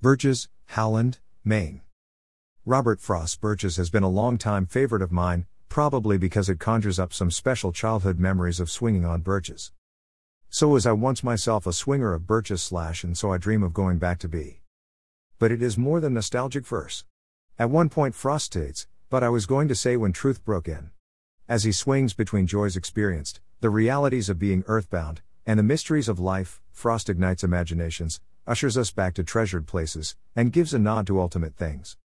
Birches, Howland, Maine. Robert Frost's Birches has been a long-time favorite of mine, probably because it conjures up some special childhood memories of swinging on birches. So was I once myself a swinger of birches slash and so I dream of going back to be. But it is more than nostalgic verse. At one point Frost states, but I was going to say when truth broke in. As he swings between joys experienced, the realities of being earthbound, and the mysteries of life, Frost ignites imaginations, ushers us back to treasured places, and gives a nod to ultimate things.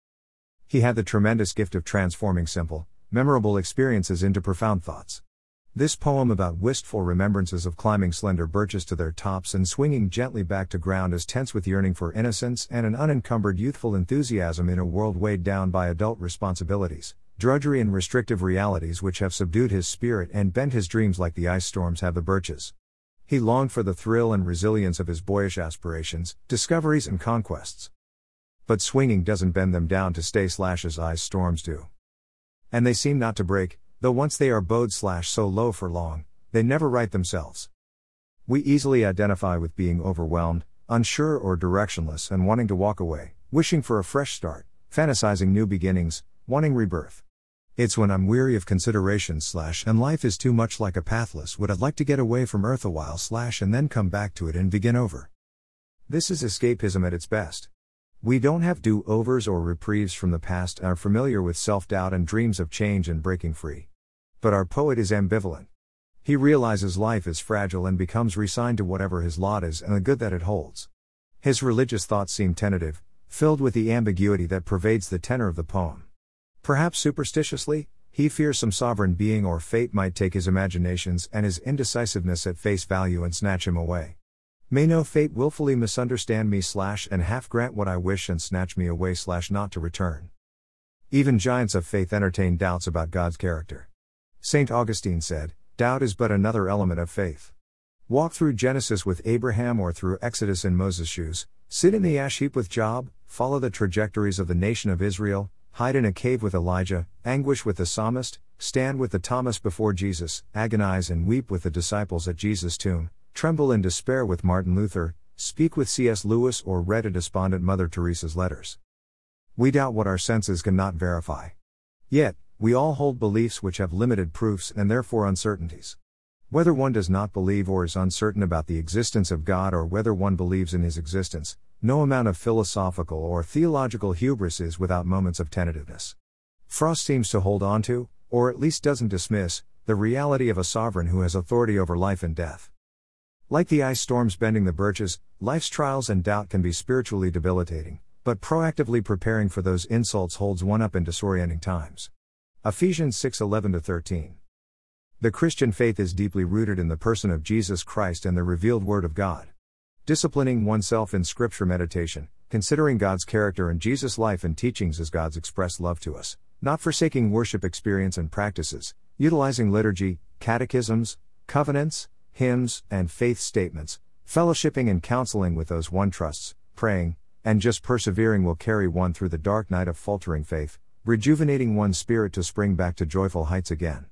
He had the tremendous gift of transforming simple, memorable experiences into profound thoughts. This poem about wistful remembrances of climbing slender birches to their tops and swinging gently back to ground is tense with yearning for innocence and an unencumbered youthful enthusiasm in a world weighed down by adult responsibilities, drudgery, and restrictive realities which have subdued his spirit and bent his dreams like the ice storms have the birches. He longed for the thrill and resilience of his boyish aspirations, discoveries, and conquests. But swinging doesn't bend them down to stay slash as ice storms do. And they seem not to break, Though once they are bowed slash so low for long, they never right themselves. We easily identify with being overwhelmed, unsure or directionless and wanting to walk away, wishing for a fresh start, fantasizing new beginnings, wanting rebirth. It's when I'm weary of consideration slash and life is too much like a pathless wood I'd like to get away from earth a while slash and then come back to it and begin over. This is escapism at its best. We don't have do overs or reprieves from the past and are familiar with self doubt and dreams of change and breaking free. But our poet is ambivalent. He realizes life is fragile and becomes resigned to whatever his lot is and the good that it holds. His religious thoughts seem tentative, filled with the ambiguity that pervades the tenor of the poem. Perhaps superstitiously, he fears some sovereign being or fate might take his imaginations and his indecisiveness at face value and snatch him away. May no fate willfully misunderstand me slash and half grant what I wish and snatch me away slash not to return. Even giants of faith entertain doubts about God's character. St. Augustine said, Doubt is but another element of faith. Walk through Genesis with Abraham or through Exodus in Moses' shoes, sit in the ash heap with Job, follow the trajectories of the nation of Israel, hide in a cave with Elijah, anguish with the psalmist, stand with the Thomas before Jesus, agonize and weep with the disciples at Jesus' tomb, tremble in despair with Martin Luther, speak with C.S. Lewis, or read a despondent Mother Teresa's letters. We doubt what our senses cannot verify. Yet, we all hold beliefs which have limited proofs and therefore uncertainties. Whether one does not believe or is uncertain about the existence of God or whether one believes in his existence, no amount of philosophical or theological hubris is without moments of tentativeness. Frost seems to hold on to, or at least doesn't dismiss, the reality of a sovereign who has authority over life and death. Like the ice storms bending the birches, life's trials and doubt can be spiritually debilitating, but proactively preparing for those insults holds one up in disorienting times. Ephesians 6 11 13. The Christian faith is deeply rooted in the person of Jesus Christ and the revealed Word of God. Disciplining oneself in Scripture meditation, considering God's character and Jesus' life and teachings as God's expressed love to us, not forsaking worship experience and practices, utilizing liturgy, catechisms, covenants, hymns, and faith statements, fellowshipping and counseling with those one trusts, praying, and just persevering will carry one through the dark night of faltering faith, rejuvenating one's spirit to spring back to joyful heights again.